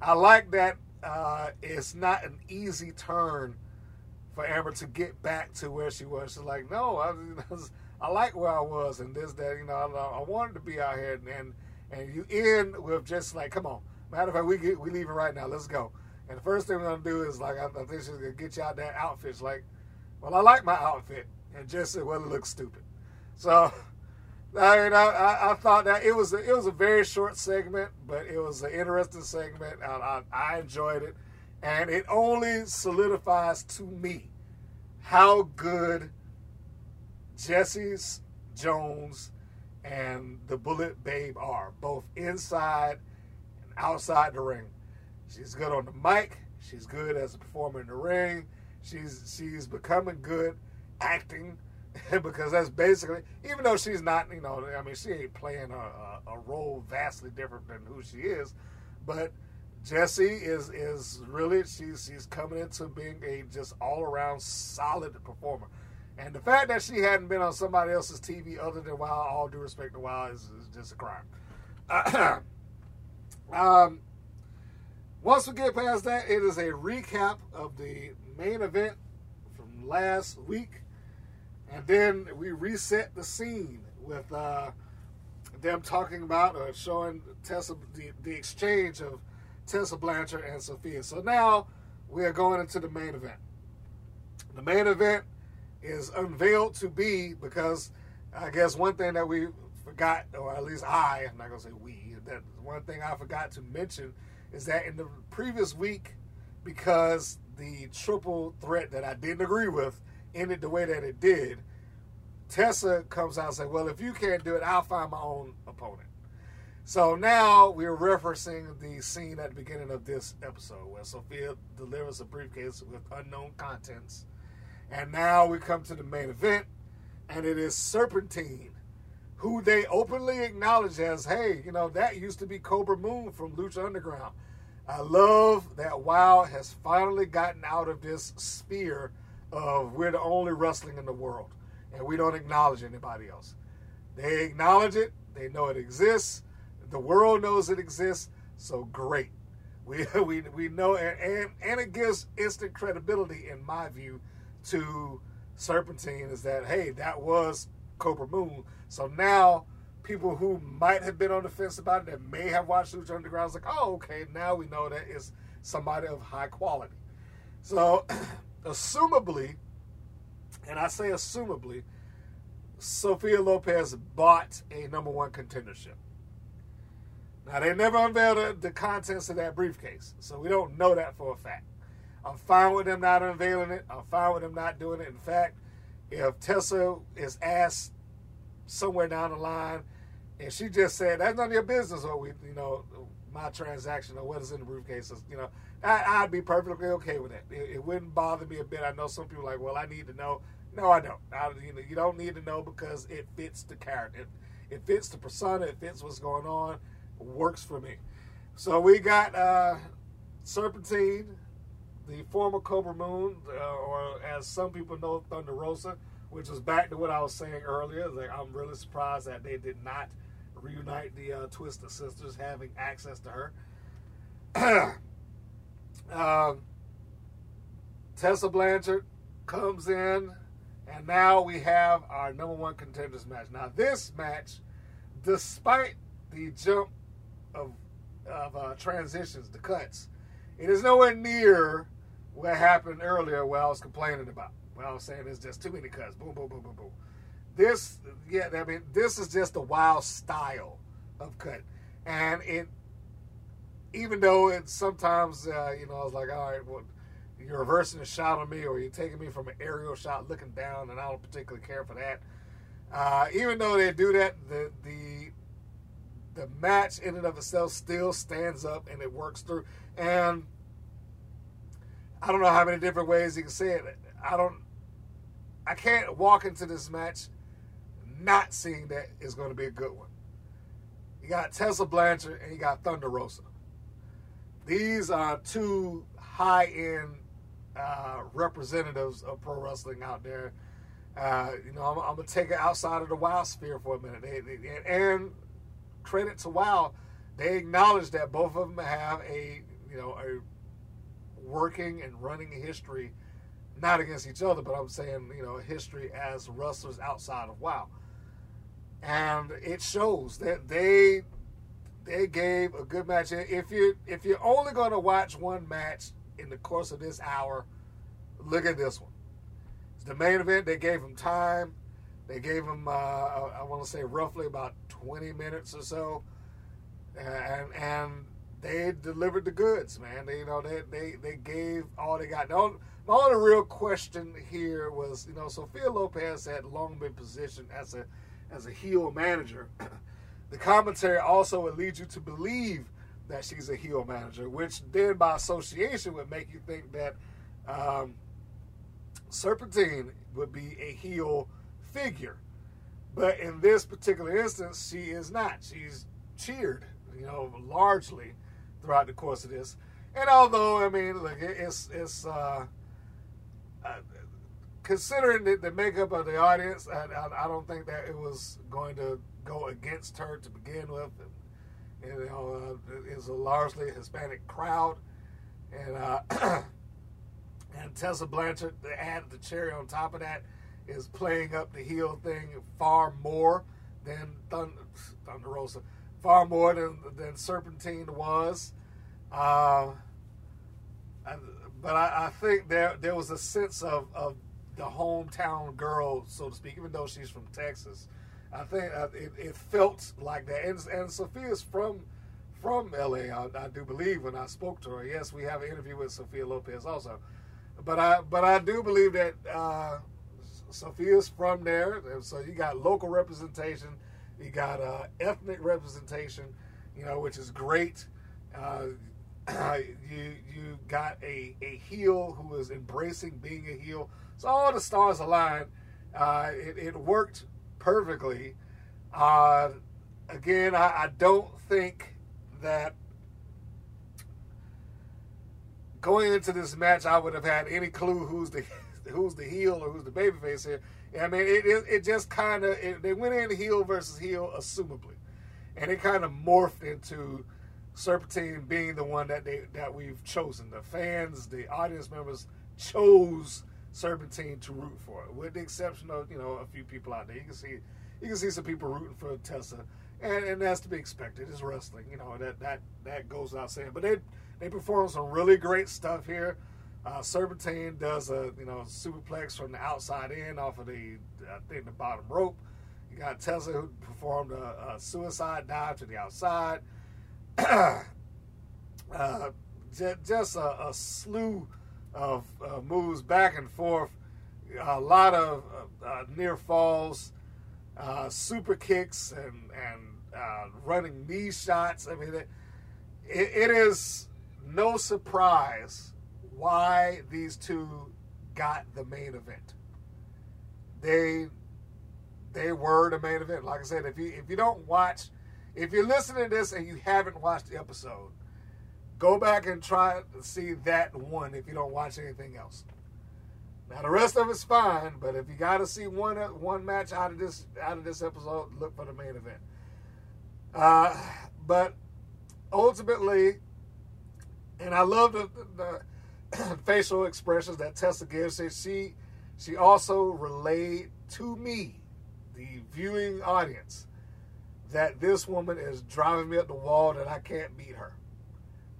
I like that uh, it's not an easy turn for Amber to get back to where she was. She's like, no, I, I like where I was and this, that. You know, I, I wanted to be out here, and and you end with just like, come on. Matter of fact, we get, we leaving right now. Let's go. And the first thing we're gonna do is like, I, I think she's gonna get you out that outfit. She's like well, I like my outfit. And Jess said, well, it looks stupid. So, I mean, I, I, thought that it was a, it was a very short segment, but it was an interesting segment. I, I, I enjoyed it, and it only solidifies to me how good Jesse's Jones and the Bullet Babe are, both inside and outside the ring. She's good on the mic. She's good as a performer in the ring. She's she's becoming good acting because that's basically even though she's not you know I mean she ain't playing a, a, a role vastly different than who she is, but Jesse is is really she's she's coming into being a just all around solid performer. And the fact that she hadn't been on somebody else's TV other than Wild, all due respect to Wild, is, is just a crime. um, once we get past that, it is a recap of the main event from last week, and then we reset the scene with uh, them talking about or showing Tessa the, the exchange of Tessa Blanchard and Sophia. So now we are going into the main event. The main event is unveiled to be because I guess one thing that we forgot, or at least I, I'm not gonna say we, that one thing I forgot to mention is that in the previous week, because the triple threat that I didn't agree with ended the way that it did, Tessa comes out and says, Well, if you can't do it, I'll find my own opponent. So now we're referencing the scene at the beginning of this episode where Sophia delivers a briefcase with unknown contents. And now we come to the main event, and it is Serpentine, who they openly acknowledge as, hey, you know, that used to be Cobra Moon from Lucha Underground. I love that WoW has finally gotten out of this sphere of we're the only wrestling in the world and we don't acknowledge anybody else. They acknowledge it, they know it exists, the world knows it exists, so great. We, we, we know, and, and, and it gives instant credibility, in my view, to Serpentine is that, hey, that was Cobra Moon. So now people who might have been on the fence about it that may have watched Lucha Underground is like, oh, okay, now we know that it's somebody of high quality. So, assumably, and I say assumably, Sophia Lopez bought a number one contendership. Now, they never unveiled the, the contents of that briefcase, so we don't know that for a fact. I'm fine with them not unveiling it. I'm fine with them not doing it. In fact, if Tessa is asked somewhere down the line and she just said, "That's none of your business." or we, you know, my transaction or what is in the briefcase. You know, I, would be perfectly okay with that. It, it, wouldn't bother me a bit. I know some people are like, "Well, I need to know." No, I don't. I, you know, you don't need to know because it fits the character. It, it fits the persona. It fits what's going on. Works for me. So we got uh, Serpentine, the former Cobra Moon, uh, or as some people know, Thunder Rosa, which is back to what I was saying earlier. Like I'm really surprised that they did not reunite the uh, Twisted Sisters having access to her. um, Tessa Blanchard comes in, and now we have our number one contenders match. Now, this match, despite the jump of of uh, transitions, the cuts, it is nowhere near what happened earlier where I was complaining about. Where I was saying there's just too many cuts. Boom, boom, boom, boom, boom. This, yeah, I mean, this is just a wild style of cut, and it. Even though it sometimes, uh, you know, I was like, all right, well, you're reversing a shot on me, or you're taking me from an aerial shot looking down, and I don't particularly care for that. Uh, even though they do that, the the the match in and of itself still stands up and it works through. And I don't know how many different ways you can say it. I don't. I can't walk into this match not seeing that it's going to be a good one. You got Tessa Blanchard and you got Thunder Rosa. These are two high end uh, representatives of pro wrestling out there. Uh, you know, I'm, I'm, gonna take it outside of the wild sphere for a minute. And credit to WoW, they acknowledge that both of them have a you know a working and running history, not against each other, but I'm saying you know history as wrestlers outside of WoW, and it shows that they they gave a good match. If you if you're only going to watch one match in the course of this hour, look at this one. It's the main event. They gave them time. They gave him, uh, I want to say, roughly about 20 minutes or so, and and they delivered the goods, man. They, you know, they they, they gave all they got. The only, the only real question here was, you know, Sophia Lopez had long been positioned as a as a heel manager. the commentary also would lead you to believe that she's a heel manager, which then by association would make you think that um, Serpentine would be a heel figure. But in this particular instance, she is not. She's cheered, you know, largely throughout the course of this. And although, I mean, look, it's it's uh, uh, considering the, the, makeup of the audience, I, I, I, don't think that it was going to go against her to begin with. And, you know, uh, it's a largely Hispanic crowd, and uh, and Tessa Blanchard to add the cherry on top of that is playing up the heel thing far more than Thunder, Thunder Rosa, far more than than Serpentine was. Uh, but I, I, think there there was a sense of, of the hometown girl, so to speak, even though she's from Texas. I think uh, it, it, felt like that. And, and Sophia's from from LA, I, I, do believe. When I spoke to her, yes, we have an interview with Sophia Lopez also. But I but I do believe that uh, Sophia's from there, so you got local representation, you got uh, ethnic representation, you know, which is great. Uh, you you got a, a heel who is embracing being a heel. So all the stars aligned. Uh, it, it, worked perfectly. Uh, again, I, I don't think that going into this match, I would have had any clue who's the who's the heel or who's the babyface here. I mean, it it, it just kind of they went in heel versus heel, assumably, and it kind of morphed into Serpentine being the one that they that we've chosen. The fans, the audience members chose Serpentine to root for, with the exception of you know a few people out there. You can see you can see some people rooting for Tessa, and, and that's to be expected. It's wrestling, you know that that that goes without saying. But they they perform some really great stuff here. Uh, Serpentine does a you know superplex from the outside in off of the I think the bottom rope. You got Tessa who performed a, a suicide dive to the outside. uh, j- just a, a, slew of uh, moves back and forth. A lot of uh, near falls, uh, super kicks, and and uh, running knee shots. I mean, it, it is no surprise why these two got the main event. They they were the main event. Like I said, if you if you don't watch, if you're listening to this and you haven't watched the episode, go back and try to see that one if you don't watch anything else. Now the rest of it's fine, but if you got to see one one match out of this out of this episode, look for the main event. Uh, but ultimately, and I love the, the, the facial expressions that Tessa gives. She, she she also relayed to me, the viewing audience, that this woman is driving me up the wall that I can't beat her.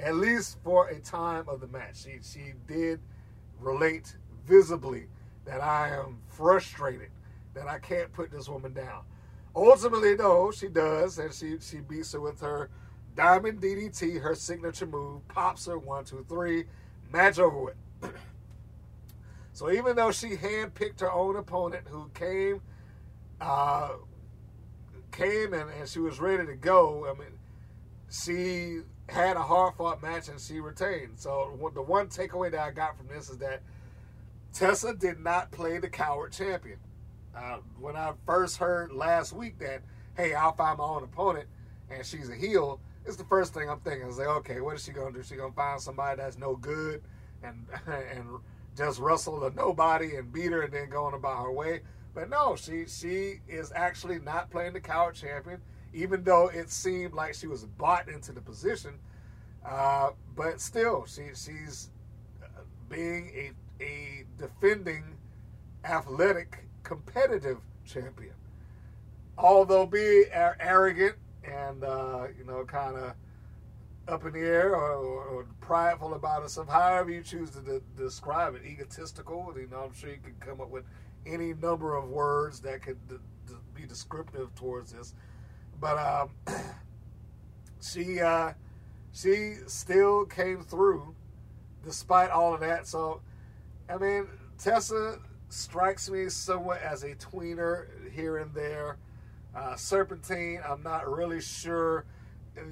At least for a time of the match. She she did relate visibly that I am frustrated that I can't put this woman down. Ultimately, though, she does, and she she beats her with her diamond DDT, her signature move, pops her one, two, three, match over with. so even though she handpicked her own opponent who came, uh, came and, and she was ready to go, I mean, she had a hard fought match and she retained. So the one takeaway that I got from this is that Tessa did not play the coward champion. Uh, when I first heard last week that, hey, I'll find my own opponent and she's a heel, it's the first thing I'm thinking. I was like, okay, what is she gonna do? She gonna find somebody that's no good and and just wrestle a nobody and beat her and then go on about her way. But no, she she is actually not playing the coward champion, even though it seemed like she was bought into the position. Uh, but still, she she's uh, being a a defending athletic competitive champion. Although being arrogant and uh, you know kind of up in the air or, or, or, prideful about itself, however you choose to de- describe it, egotistical. You know, I'm sure you could come up with any number of words that could de- de- be descriptive towards this. But um, she uh, she still came through despite all of that. So, I mean, Tessa strikes me somewhat as a tweener here and there. Uh, Serpentine, I'm not really sure.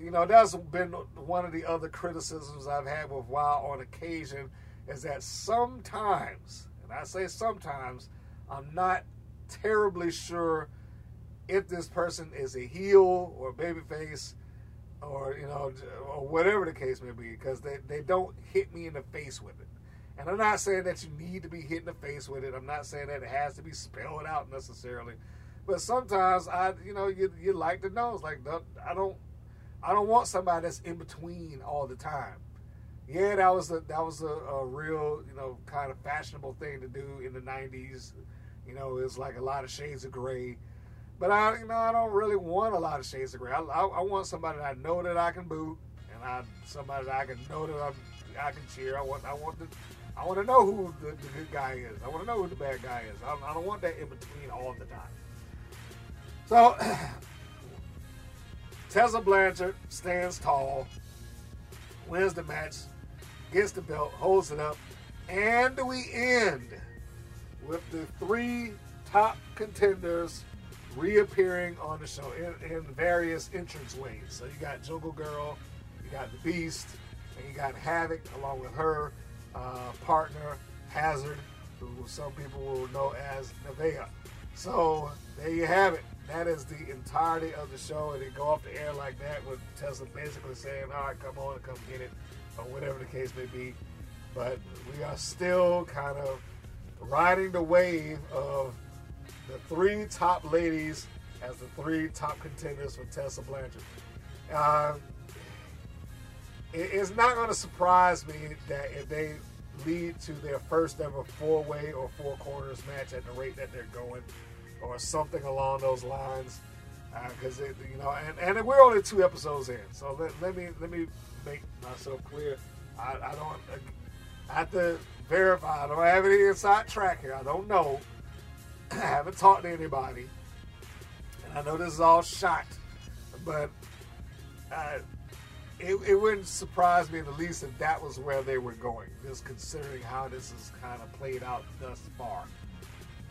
You know, that's been one of the other criticisms I've had with WoW on occasion is that sometimes, and I say sometimes, I'm not terribly sure if this person is a heel or babyface or, you know, or whatever the case may be, because they, they don't hit me in the face with it. And I'm not saying that you need to be hit in the face with it. I'm not saying that it has to be spelled out necessarily. But sometimes I, you know, you you like to know. It's like I don't, I don't want somebody that's in between all the time. Yeah, that was a that was a, a real, you know, kind of fashionable thing to do in the '90s. You know, it's like a lot of shades of gray. But I, you know, I don't really want a lot of shades of gray. I, I, I want somebody that I know that I can boot, and I somebody that I can know that I'm, I can cheer. I want, I want the I want to know who the, the, good guy is. I want to know who the bad guy is. I, I don't want that in between all the time. So, Tessa Blanchard stands tall, wins the match, gets the belt, holds it up, and we end with the three top contenders reappearing on the show in, in various entrance ways. So you got Jungle Girl, you got the Beast, and you got Havok along with her uh, partner, Hazard, who some people will know as Nevaeh. So there you have it. That is the entirety of the show, and it go off the air like that with Tessa basically saying, "All right, come on and come get it," or whatever the case may be. But we are still kind of riding the wave of the three top ladies as the three top contenders for Tessa Blanchard. Uh, it's not going to surprise me that if they lead to their first ever four way or four corners match at the rate that they're going, or something along those lines. Because uh, you know, and, and we're only two episodes in, so let, let me let me make myself clear. I, I don't I have to verify. I don't have any inside track here. I don't know. I haven't talked to anybody, and I know this is all shot, but uh, it, it wouldn't surprise me in the least if that was where they were going, just considering how this has kind of played out thus far.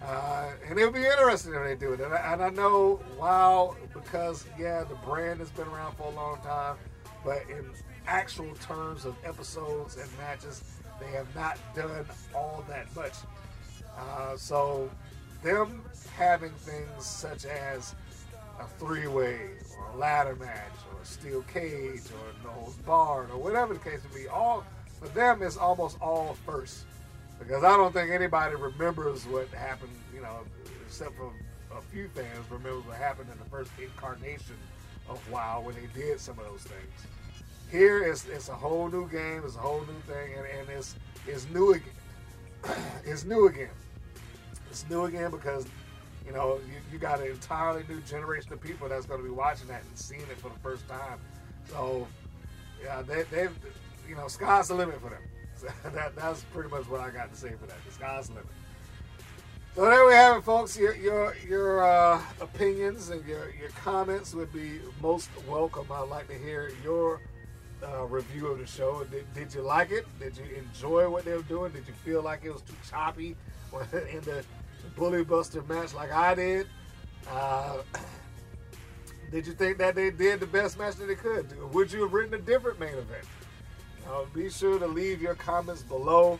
Uh, and it would be interesting if they do it. And I, and I know, wow, because, yeah, the brand has been around for a long time, but in actual terms of episodes and matches, they have not done all that much. Uh, so, them having things such as a three way or a ladder match or a steel cage or a nose barred or whatever the case may be. All for them is almost all first. Because I don't think anybody remembers what happened, you know, except for a few fans remember what happened in the first incarnation of WoW when they did some of those things. here it's, it's a whole new game, it's a whole new thing, and, and it's it's new again. it's new again. It's new again because you know you, you got an entirely new generation of people that's going to be watching that and seeing it for the first time. So yeah, they, they've you know sky's the limit for them. That that's pretty much what I got to say for that. The sky's limit. So there we have it, folks. Your your your uh, opinions and your your comments would be most welcome. I'd like to hear your uh, review of the show. Did, did you like it? Did you enjoy what they were doing? Did you feel like it was too choppy in the Bully Buster match like I did? Uh, did you think that they did the best match that they could? Would you have written a different main event? Uh, be sure to leave your comments below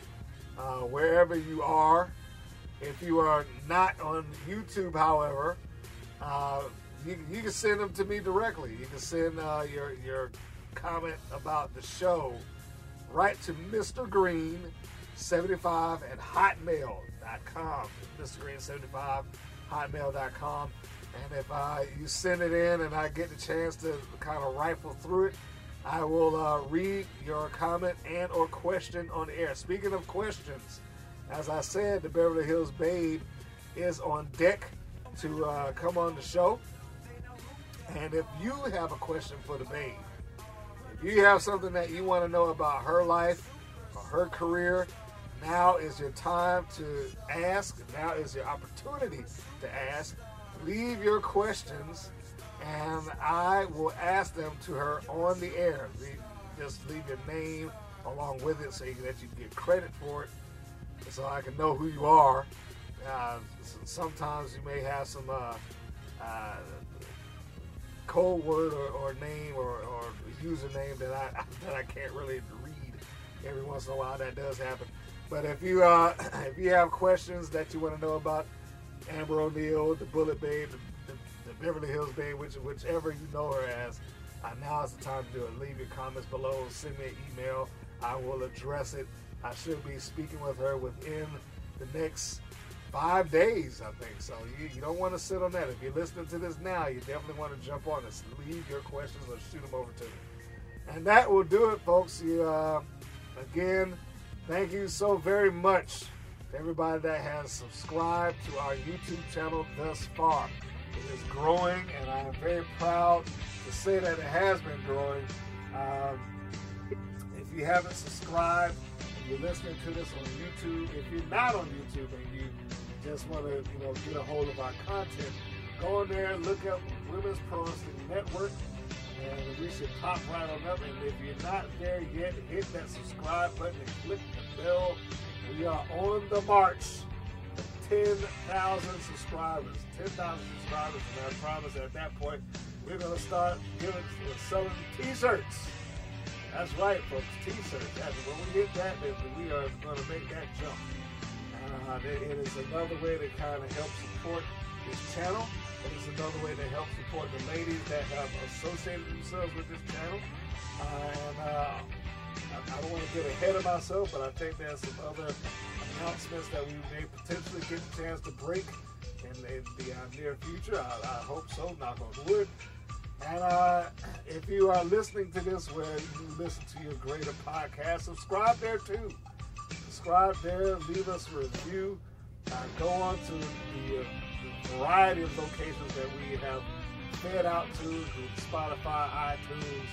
uh, wherever you are. If you are not on YouTube, however, uh, you, you can send them to me directly. You can send uh, your your comment about the show right to Mr. Green 75 at hotmail.com. Mr. Green 75 hotmail.com. And if uh, you send it in and I get the chance to kind of rifle through it, I will uh, read your comment and or question on air. Speaking of questions, as I said, the Beverly Hills Babe is on deck to uh, come on the show. And if you have a question for the Babe, if you have something that you want to know about her life or her career, now is your time to ask. Now is your opportunity to ask. Leave your questions, and I will ask them to her on the air. Just leave your name along with it so you, that you get credit for it, so I can know who you are. Uh, sometimes you may have some uh, uh, code word or, or name or, or, username that I that I can't really read. Every once in a while, that does happen. But if you uh, if you have questions that you want to know about Amber O'Neal, the Bullet Babe, the, Beverly Hills Babe, which, whichever you know her as, uh, now is the time to do it. Leave your comments below. Send me an email. I will address it. I should be speaking with her within the next five days, I think. So you, you don't want to sit on that. If you're listening to this now, you definitely want to jump on this. Leave your questions or shoot them over to me. And that will do it, folks. You, uh, again, thank you so very much to everybody that has subscribed to our YouTube channel thus far. It is growing, and I am very proud to say that it has been growing. Um, if you haven't subscribed, you're listening to this on YouTube, if you're not on YouTube and you just want to, you know, get a hold of our content, go in there, look up Women's Pro Wrestling Network, and we should pop right on up. And if you're not there yet, hit that subscribe button and click the bell. We are on the march 10,000 subscribers. 10,000 subscribers, and I promise at that point, we're going to start giving, selling t-shirts. That's right, folks, t-shirts. When we hit that, we are going to make that jump. Uh, it is another way to kind of help support this channel. It is another way to help support the ladies that have associated themselves with this channel. Uh, and uh, I, don't want to get ahead of myself, but I think there's some other announcements that we may potentially get a chance to break in, in the uh, near future. I, I, hope so, knock on wood. And uh, if you are listening to this where you listen to your greater podcast, subscribe there too subscribe there, leave us a review. Uh, go on to the, uh, the, variety of locations that we have fed out to, to Spotify, iTunes,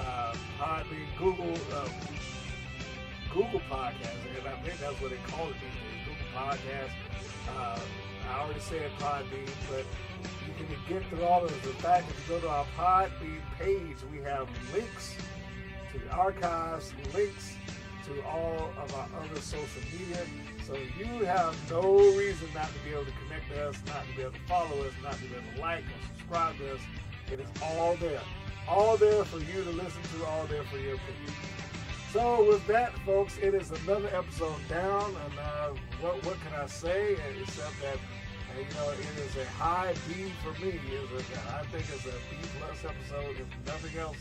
uh, Podbean, Google, uh, Google Podcast, and I think that's what they call it these days, Google Podcast. Uh, I already said Podbean, but you can get through all of the fact, if you go to our Podbean page, we have links to the archives, links to all of our other social media. So you have no reason not to be able to connect to us, not to be able to follow us, not to be able to like or subscribe to us. It is all there. All there for you to listen to, all there for your opinion. So with that, folks, it is another episode down. And uh, what, what can I say except that uh, you know, it is a high B for me. I think it's a B plus episode, if nothing else.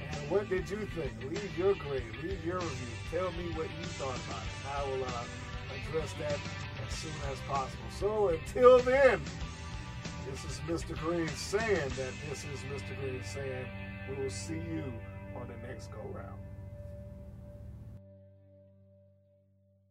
And what did you think? Leave your grade, leave your review. Tell me what you thought about it. I will uh, address that as soon as possible. So until then, this is Mr. Green saying that this is Mr. Green saying we will see you on the next go round.